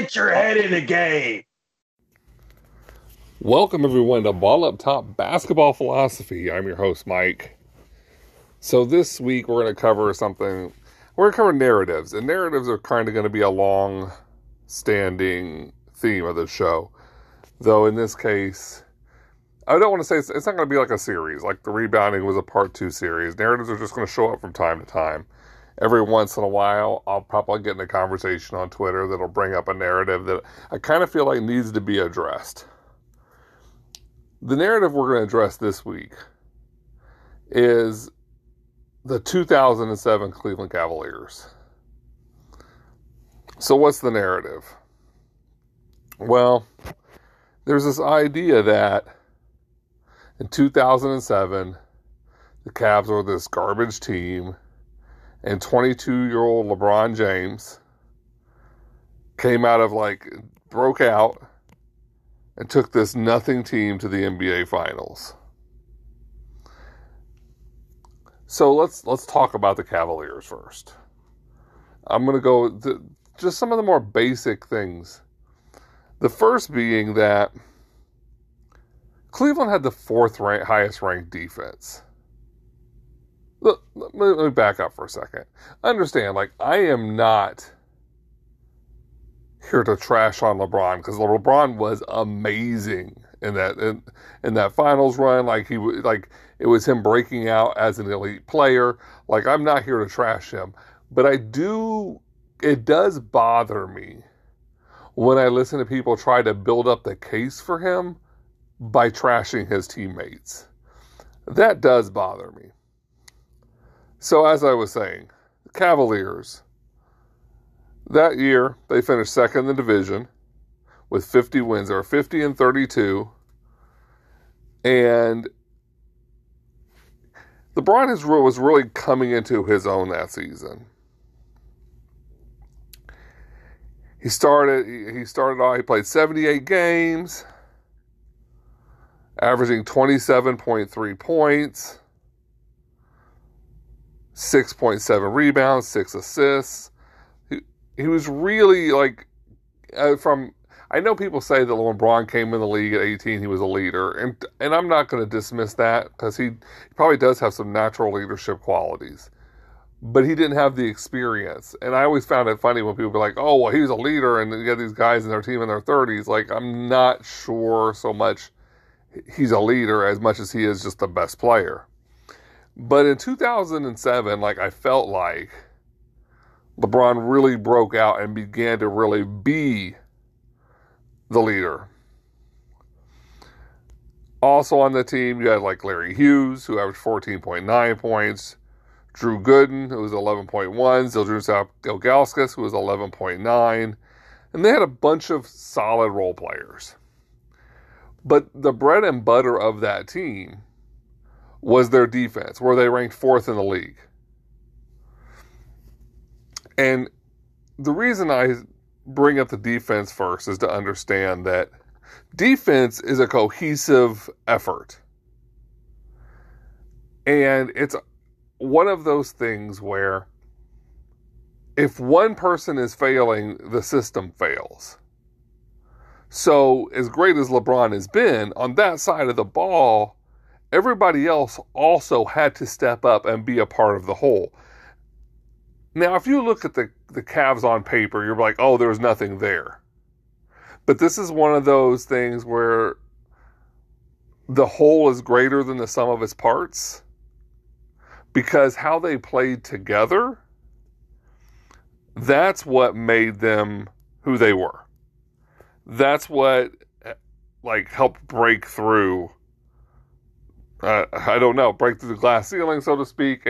get your head in the game. Welcome, everyone, to Ball Up Top Basketball Philosophy. I'm your host, Mike. So, this week we're going to cover something. We're going to cover narratives, and narratives are kind of going to be a long standing theme of the show. Though, in this case, I don't want to say it's, it's not going to be like a series. Like the rebounding was a part two series. Narratives are just going to show up from time to time. Every once in a while, I'll probably get in a conversation on Twitter that'll bring up a narrative that I kind of feel like needs to be addressed. The narrative we're going to address this week is the 2007 Cleveland Cavaliers. So, what's the narrative? Well, there's this idea that in 2007, the Cavs were this garbage team, and 22 year old LeBron James came out of like, broke out and took this nothing team to the NBA Finals. So let's let's talk about the Cavaliers first. I'm going to go just some of the more basic things. The first being that Cleveland had the fourth rank, highest ranked defense. Look, let me, let me back up for a second. Understand, like I am not here to trash on LeBron because LeBron was amazing in that in, in that finals run. Like he like it was him breaking out as an elite player. Like I'm not here to trash him, but I do. It does bother me when I listen to people try to build up the case for him by trashing his teammates. That does bother me. So as I was saying, Cavaliers that year, they finished second in the division with 50 wins. Were 50 and 32. And LeBron has, was really coming into his own that season. He started. He started off. He played 78 games, averaging 27.3 points, 6.7 rebounds, six assists he he was really like uh, from I know people say that Bron came in the league at 18, he was a leader, and and I'm not going to dismiss that because he, he probably does have some natural leadership qualities, but he didn't have the experience. And I always found it funny when people be like, "Oh, well, he's a leader," and you have these guys in their team in their 30s. Like, I'm not sure so much he's a leader as much as he is just the best player. But in 2007, like I felt like LeBron really broke out and began to really be the leader. Also on the team, you had like Larry Hughes, who averaged 14.9 points, Drew Gooden, who was 11.1, Zydrunas Ilgauskas, who was 11.9, and they had a bunch of solid role players. But the bread and butter of that team was their defense, where they ranked fourth in the league. And the reason I bring up the defense first is to understand that defense is a cohesive effort. And it's one of those things where if one person is failing, the system fails. So, as great as LeBron has been, on that side of the ball, everybody else also had to step up and be a part of the whole. Now, if you look at the, the Cavs on paper, you're like, oh, there's nothing there. But this is one of those things where the whole is greater than the sum of its parts because how they played together, that's what made them who they were. That's what eh, like helped break through. Uh, I don't know, break through the glass ceiling, so to speak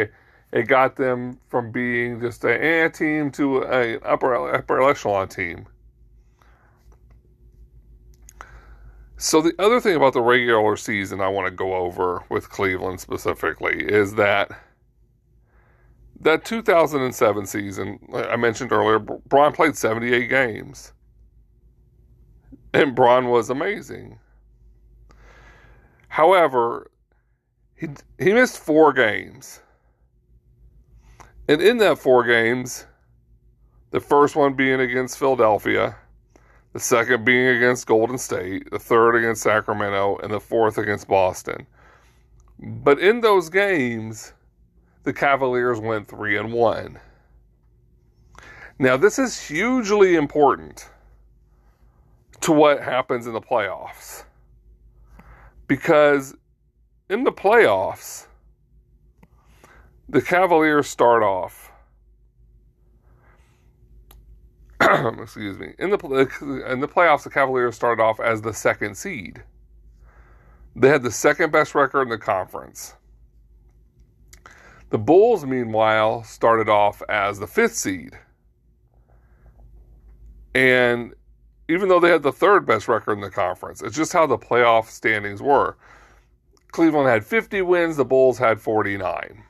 it got them from being just an A team to an upper upper echelon team. So the other thing about the regular season I want to go over with Cleveland specifically is that that 2007 season I mentioned earlier, Bron played 78 games, and Bron was amazing. However, he he missed four games and in that four games, the first one being against Philadelphia, the second being against Golden State, the third against Sacramento, and the fourth against Boston. But in those games, the Cavaliers went 3 and 1. Now, this is hugely important to what happens in the playoffs. Because in the playoffs, the Cavaliers start off. excuse me. In the in the playoffs, the Cavaliers started off as the second seed. They had the second best record in the conference. The Bulls, meanwhile, started off as the fifth seed. And even though they had the third best record in the conference, it's just how the playoff standings were. Cleveland had 50 wins, the Bulls had 49.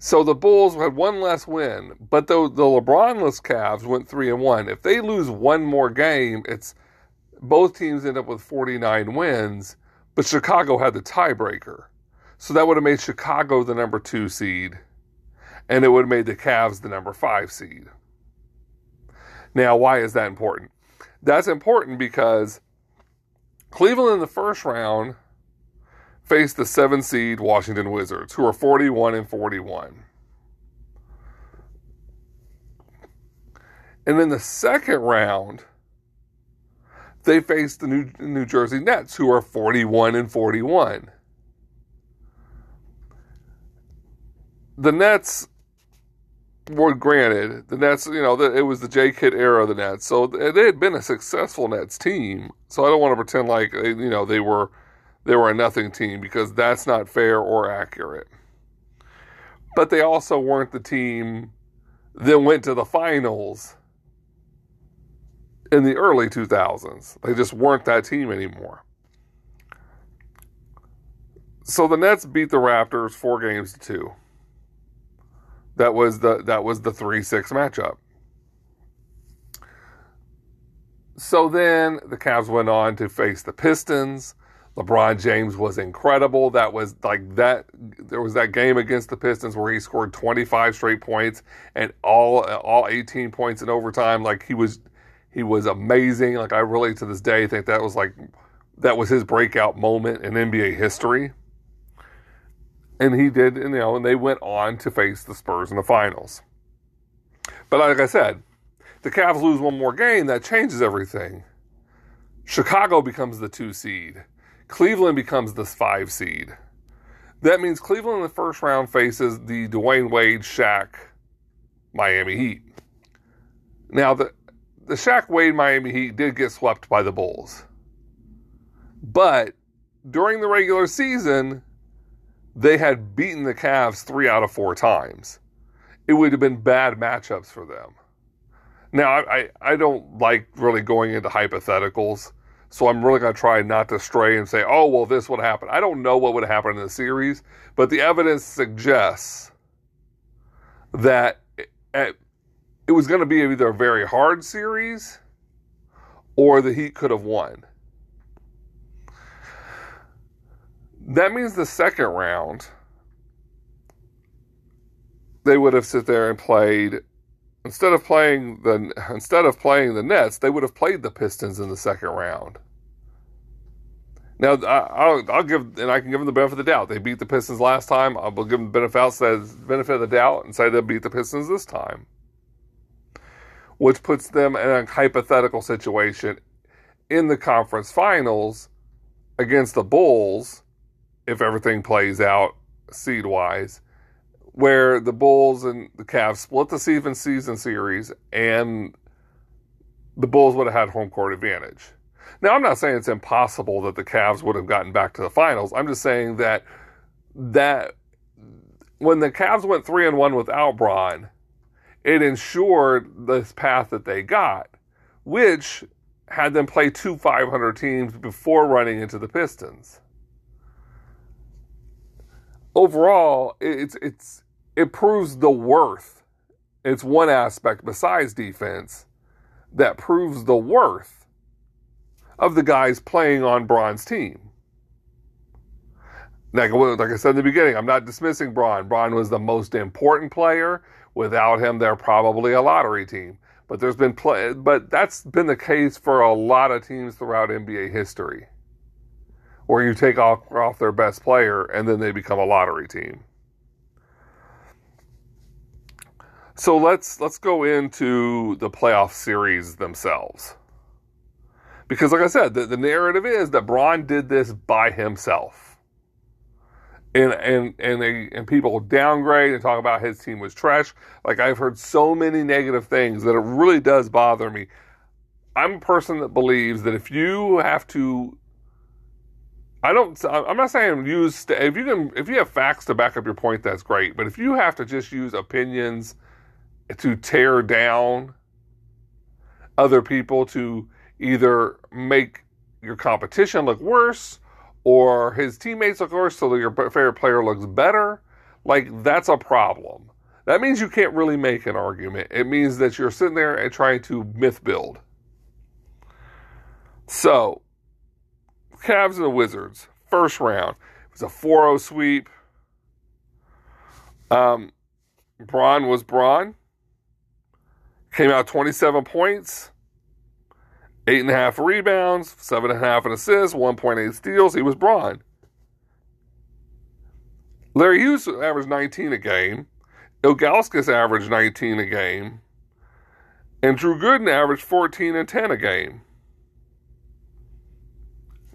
So the Bulls had one less win, but the, the LeBronless Cavs went 3 and 1. If they lose one more game, it's both teams end up with 49 wins, but Chicago had the tiebreaker. So that would have made Chicago the number 2 seed and it would have made the Cavs the number 5 seed. Now, why is that important? That's important because Cleveland in the first round faced the seven seed Washington Wizards, who are 41 and 41. And in the second round, they faced the New, New Jersey Nets, who are 41 and 41. The Nets were granted, the Nets, you know, it was the J Kidd era of the Nets, so they had been a successful Nets team. So I don't want to pretend like, you know, they were they were a nothing team because that's not fair or accurate. But they also weren't the team that went to the finals in the early 2000s. They just weren't that team anymore. So the Nets beat the Raptors 4 games to 2. That was the that was the 3-6 matchup. So then the Cavs went on to face the Pistons LeBron James was incredible. That was like that. There was that game against the Pistons where he scored 25 straight points and all all 18 points in overtime. Like he was he was amazing. Like I really to this day think that was like that was his breakout moment in NBA history. And he did, you know, and they went on to face the Spurs in the finals. But like I said, the Cavs lose one more game, that changes everything. Chicago becomes the two seed. Cleveland becomes the five seed. That means Cleveland in the first round faces the Dwyane Wade Shaq Miami Heat. Now the the Shaq Wade Miami Heat did get swept by the Bulls. But during the regular season, they had beaten the Cavs three out of four times. It would have been bad matchups for them. Now, I, I, I don't like really going into hypotheticals so I'm really going to try not to stray and say, oh, well, this would happen. I don't know what would happen in the series, but the evidence suggests that it, it was going to be either a very hard series or the Heat could have won. That means the second round, they would have sit there and played instead of playing the instead of playing the Nets, they would have played the Pistons in the second round. Now I'll, I'll give and I can give them the benefit of the doubt. They beat the Pistons last time. I'll give them the benefit of the doubt and say they'll beat the Pistons this time, which puts them in a hypothetical situation in the conference finals against the Bulls if everything plays out seed wise where the Bulls and the Cavs split the season season series, and the Bulls would have had home court advantage. Now, I'm not saying it's impossible that the Cavs would have gotten back to the finals. I'm just saying that that when the Cavs went three and one without Bron, it ensured this path that they got, which had them play two 500 teams before running into the Pistons overall, it's it's it proves the worth. It's one aspect besides defense that proves the worth of the guys playing on Bron's team. Like, like I said in the beginning, I'm not dismissing Bron. Bron was the most important player. Without him, they're probably a lottery team. But there's been play, but that's been the case for a lot of teams throughout NBA history, where you take off, off their best player and then they become a lottery team. So let's let's go into the playoff series themselves. Because like I said, the, the narrative is that Bron did this by himself. And and and they and people downgrade and talk about his team was trash. Like I've heard so many negative things that it really does bother me. I'm a person that believes that if you have to I don't. I'm not saying use if you can if you have facts to back up your point, that's great. But if you have to just use opinions to tear down other people to either make your competition look worse or his teammates look worse so that your favorite player looks better, like that's a problem. That means you can't really make an argument. It means that you're sitting there and trying to myth build. So, Cavs and the Wizards, first round. It was a 4 0 sweep. Um, Bron was Bron. Came out 27 points, eight and a half rebounds, seven and a half an assist, 1.8 steals. He was Bron. Larry Hughes averaged 19 a game. Ilgauskas averaged 19 a game. And Drew Gooden averaged 14 and 10 a game.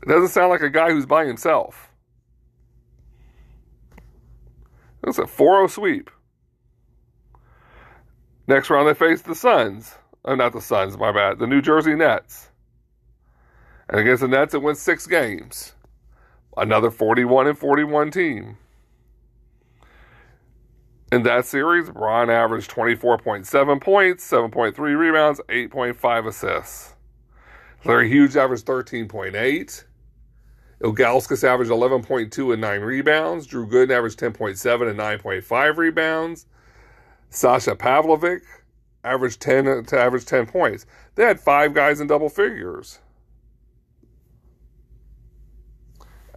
It doesn't sound like a guy who's by himself. It's a 4 0 sweep. Next round, they face the Suns. Oh, not the Suns, my bad. The New Jersey Nets. And against the Nets, it went six games. Another 41 and 41 team. In that series, Bron averaged 24.7 points, 7.3 rebounds, 8.5 assists. Larry Hughes averaged 13.8. Ilgauskas averaged 11.2 and 9 rebounds. Drew Gooden averaged 10.7 and 9.5 rebounds. Sasha Pavlovic averaged 10 uh, to average 10 points. They had five guys in double figures.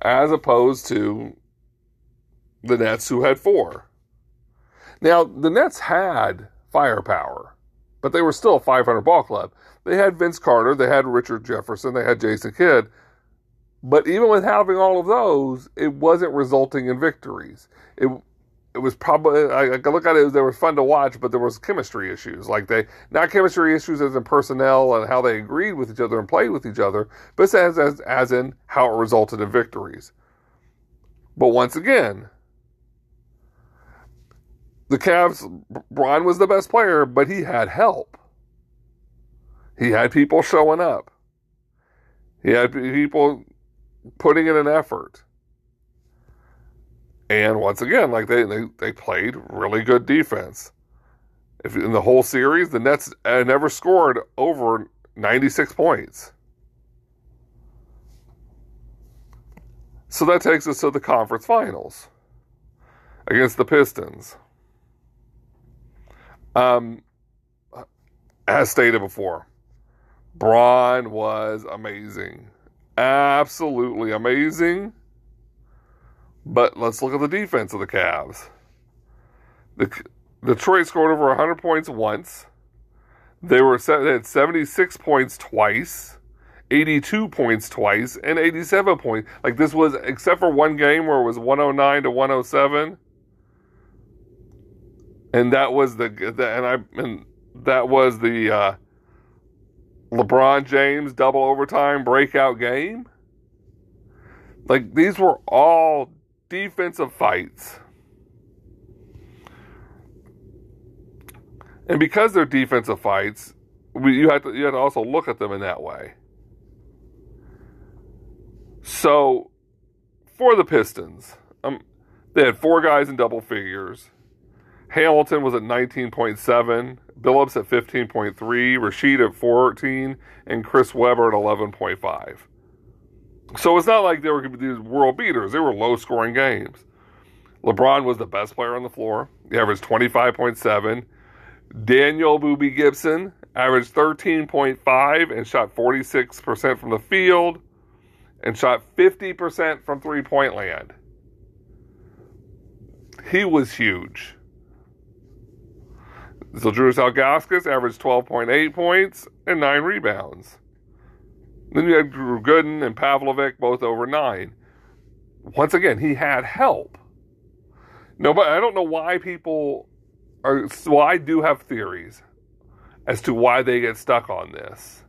As opposed to the Nets who had four. Now, the Nets had firepower, but they were still a 500 ball club. They had Vince Carter, they had Richard Jefferson, they had Jason Kidd. But even with having all of those, it wasn't resulting in victories. It was probably I, I look at it they were fun to watch, but there was chemistry issues. Like they not chemistry issues as in personnel and how they agreed with each other and played with each other, but as as as in how it resulted in victories. But once again, the Cavs Bron was the best player, but he had help. He had people showing up. He had people putting in an effort. And once again, like they, they, they played really good defense. If in the whole series, the Nets uh, never scored over 96 points. So that takes us to the conference finals against the Pistons. Um, as stated before, Bron was amazing. Absolutely amazing. But let's look at the defense of the Cavs. The Detroit scored over 100 points once. They were they had 76 points twice, 82 points twice, and 87 points. Like this was except for one game where it was 109 to 107. And that was the, the and I and that was the uh, LeBron James double overtime breakout game. Like these were all defensive fights. And because they're defensive fights, we, you have to you have to also look at them in that way. So, for the Pistons, um, they had four guys in double figures. Hamilton was at 19.7, Billups at 15.3, Rasheed at 14, and Chris Webber at 11.5. So it's not like they were these world beaters. They were low scoring games. LeBron was the best player on the floor. He averaged 25.7. Daniel Boobie Gibson averaged 13.5 and shot 46% from the field and shot 50% from three point land. He was huge. Zydrunas Ilgauskas averaged 12.8 points and 9 rebounds. Then you had Gooden and Pavlovic, both over 9. Once again, he had help. No, but I don't know why people are. Well, I do have theories as to why they get stuck on this.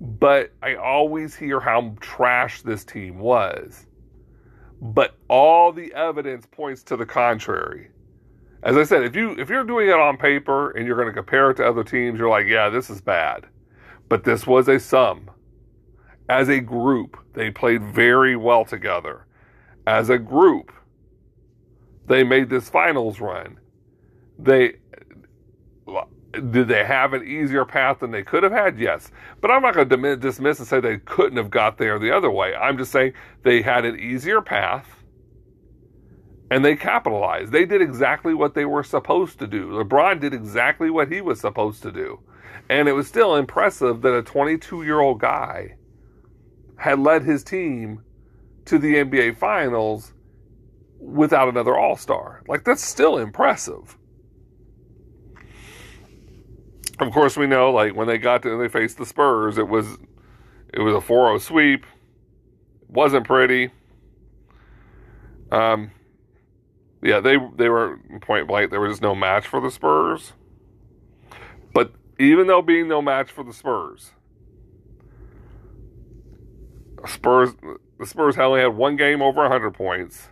But I always hear how trash this team was. But all the evidence points to the contrary. As I said, if you if you're doing it on paper and you're going to compare it to other teams, you're like, yeah, this is bad. But this was a sum. As a group, they played very well together. As a group, they made this finals run. They did they have an easier path than they could have had? Yes. But I'm not going to dismiss and say they couldn't have got there the other way. I'm just saying they had an easier path and they capitalized. They did exactly what they were supposed to do. LeBron did exactly what he was supposed to do. And it was still impressive that a 22 year old guy had led his team to the NBA Finals without another All Star. Like, that's still impressive. Of course, we know, like, when they got to, they faced the Spurs, it was, it was a 4 0 sweep. Wasn't pretty. Um, yeah, they they were point blank. There was just no match for the Spurs. But even though being no match for the Spurs, Spurs the Spurs only had one game over 100 points.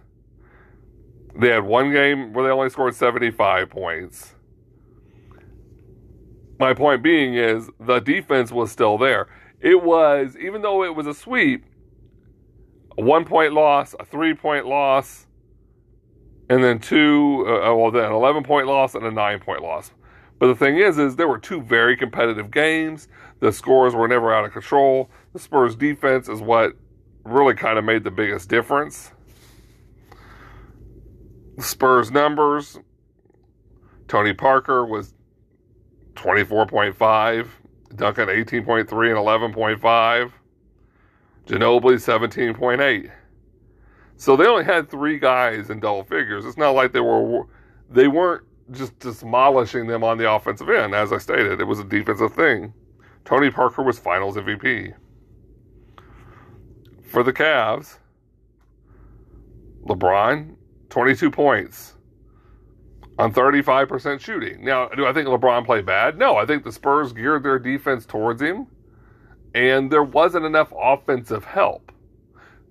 They had one game where they only scored 75 points. My point being is the defense was still there. It was, even though it was a sweep, a one point loss, a three point loss, and then two, uh, uh well, then an 11 point loss and a nine point loss. But the thing is, is there were two very competitive games. The scores were never out of control. The Spurs defense is what really kind of made the biggest difference. The Spurs numbers. Tony Parker was 24.5. Duncan 18.3 and 11.5. Ginobili 17.8. So they only had three guys in double figures. It's not like they were they weren't just demolishing them on the offensive end. As I stated, it was a defensive thing. Tony Parker was Finals MVP for the Cavs. LeBron, 22 points on 35% shooting. Now, do I think LeBron played bad? No, I think the Spurs geared their defense towards him, and there wasn't enough offensive help.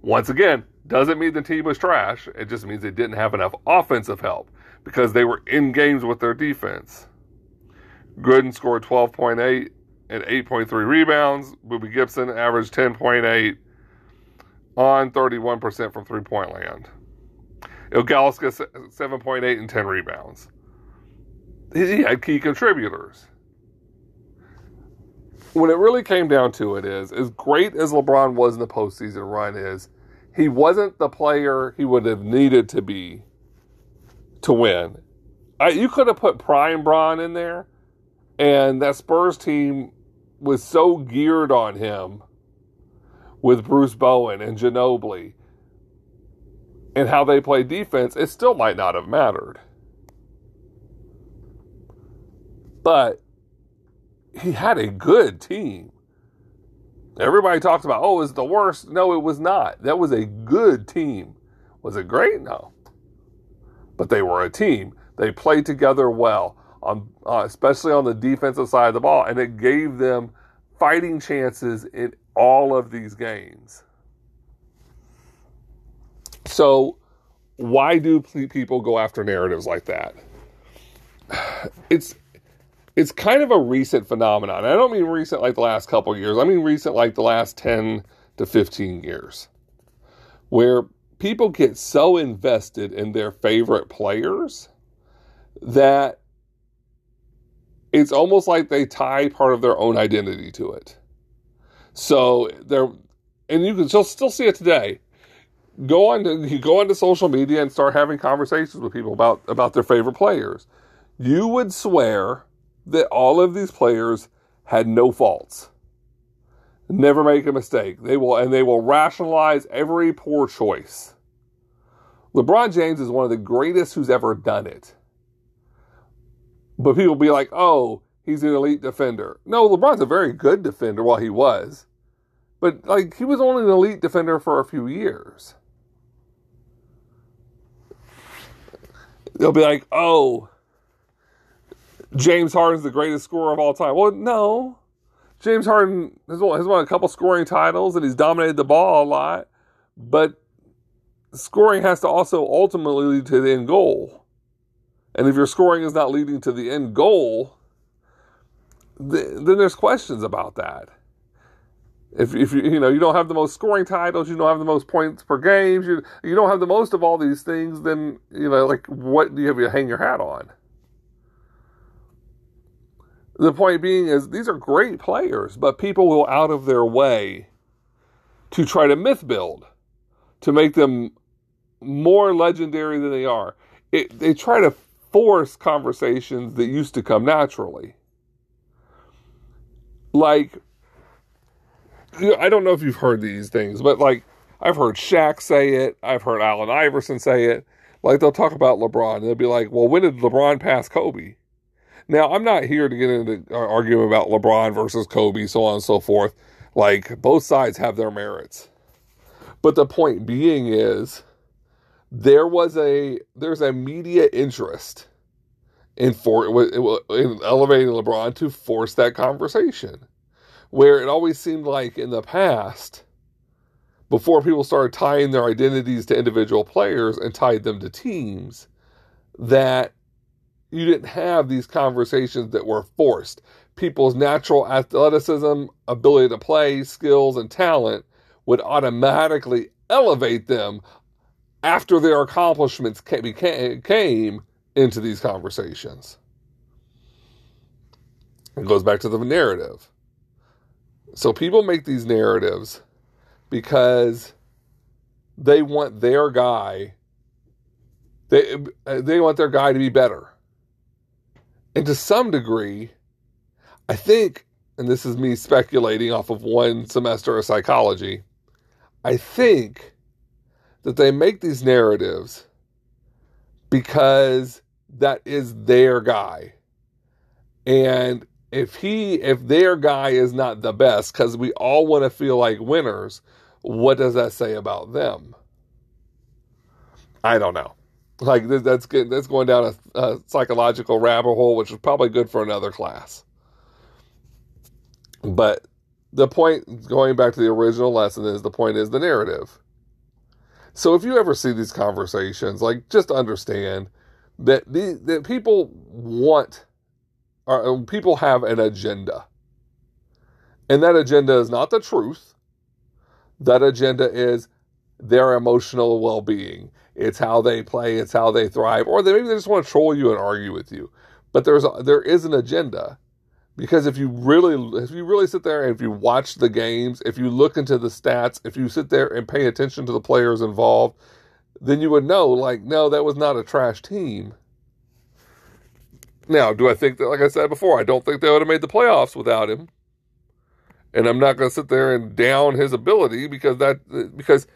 Once again, doesn't mean the team was trash. It just means they didn't have enough offensive help because they were in games with their defense. Gooden scored 12.8 and 8.3 rebounds. Boobie Gibson averaged 10.8 on 31% from three point land. Ilgauskas 7.8 and 10 rebounds. He had key contributors. When it really came down to it is, as great as LeBron was in the postseason run is, he wasn't the player he would have needed to be to win. I, you could have put Prime Bron in there, and that Spurs team was so geared on him with Bruce Bowen and Ginobili and how they play defense, it still might not have mattered. But he had a good team. Everybody talks about, oh, it's the worst. No, it was not. That was a good team. Was it great? No. But they were a team. They played together well, on, uh, especially on the defensive side of the ball, and it gave them fighting chances in all of these games. So, why do people go after narratives like that? It's it's kind of a recent phenomenon. I don't mean recent like the last couple years. I mean recent like the last 10 to 15 years. Where people get so invested in their favorite players that it's almost like they tie part of their own identity to it. So they're, and you can still still see it today. Go on to you go onto social media and start having conversations with people about about their favorite players. You would swear that all of these players had no faults. Never make a mistake. They will and they will rationalize every poor choice. LeBron James is one of the greatest who's ever done it. But people be like, oh, he's an elite defender. No, LeBron's a very good defender while he was. But like he was only an elite defender for a few years. They'll be like, oh, James Harden's the greatest scorer of all time. Well, no. James Harden has won, has won a couple scoring titles and he's dominated the ball a lot, but scoring has to also ultimately lead to the end goal. And if your scoring is not leading to the end goal, then there's questions about that. If, if you you know you don't have the most scoring titles, you don't have the most points per game, you you don't have the most of all these things, then you know like what do you have to hang your hat on? The point being is these are great players, but people will out of their way to try to myth build to make them more legendary than they are. It, they try to force conversations that used to come naturally. Like, I don't know if you've heard these things, but like, I've heard Shaq say it, I've heard Allen Iverson say it. Like, they'll talk about LeBron, and they'll be like, well, when did LeBron pass Kobe? Now, I'm not here to get into uh, arguing about LeBron versus Kobe, so on and so forth. Like, both sides have their merits. But the point being is, there was a there's a media interest in for in elevating LeBron to force that conversation, where it always seemed like in the past, before people started tying their identities to individual players and tied them to teams, that you didn't have these conversations that were forced. People's natural athleticism, ability to play, skills, and talent would automatically elevate them after their accomplishments came into these conversations. It goes back to the narrative. So people make these narratives because they want their guy they they want their guy to be better. And to some degree, I think, and this is me speculating off of one semester of psychology, I think that they make these narratives because that is their guy. And if he, if their guy is not the best, because we all want to feel like winners, what does that say about them? I don't know. Like that's good. That's going down a, a psychological rabbit hole, which is probably good for another class. But the point, going back to the original lesson, is the point is the narrative. So if you ever see these conversations, like just understand that the that people want, or uh, people have an agenda, and that agenda is not the truth. That agenda is their emotional well-being. It's how they play. It's how they thrive. Or they, maybe they just want to troll you and argue with you. But there's a, there is an agenda because if you really if you really sit there and if you watch the games, if you look into the stats, if you sit there and pay attention to the players involved, then you would know like no, that was not a trash team. Now, do I think that like I said before, I don't think they would have made the playoffs without him. And I'm not going to sit there and down his ability because that because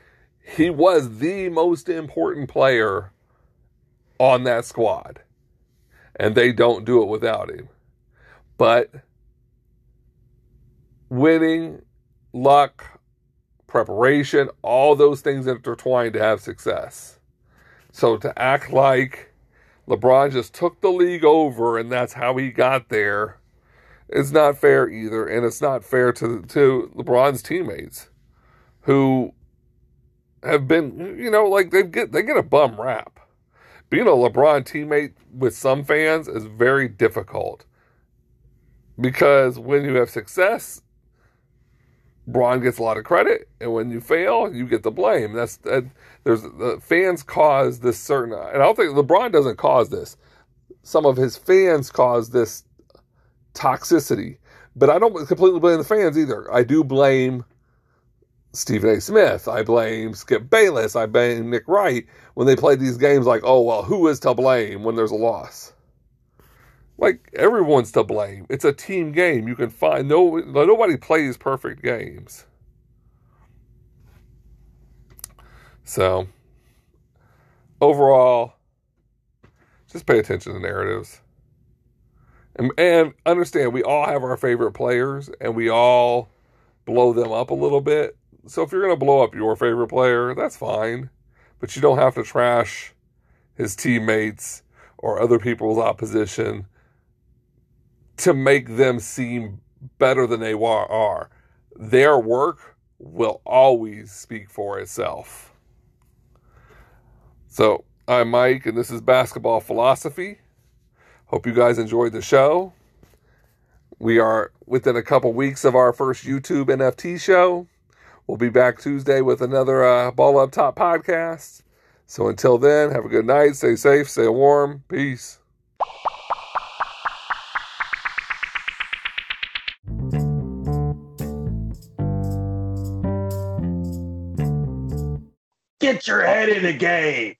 he was the most important player on that squad. And they don't do it without him. But winning, luck, preparation, all those things intertwined to have success. So to act like LeBron just took the league over and that's how he got there is not fair either. And it's not fair to, to LeBron's teammates who have been, you know, like they get they get a bum rap. Being a LeBron teammate with some fans is very difficult because when you have success, Bron gets a lot of credit, and when you fail, you get the blame. That's that. There's the fans cause this certain, and I don't think LeBron doesn't cause this. Some of his fans cause this toxicity, but I don't completely blame the fans either. I do blame Stephen A. Smith. I blame Skip Bayless. I blame Nick Wright when they play these games like, oh, well, who is to blame when there's a loss? Like, everyone's to blame. It's a team game. You can find no nobody plays perfect games. So, overall, just pay attention to narratives. And, and understand, we all have our favorite players, and we all blow them up a little bit. So if you're going to blow up your favorite player, that's fine. But you don't have to trash his teammates or other people's opposition to make them seem better than they are. Their work will always speak for itself. So, I'm Mike, and this is Basketball Philosophy. Hope you guys enjoyed the show. We are within a couple weeks of our first YouTube NFT show. We'll be back Tuesday with another uh, Ball Up Top podcast. So until then, have a good night. Stay safe, stay warm. Peace. Get your head in the game.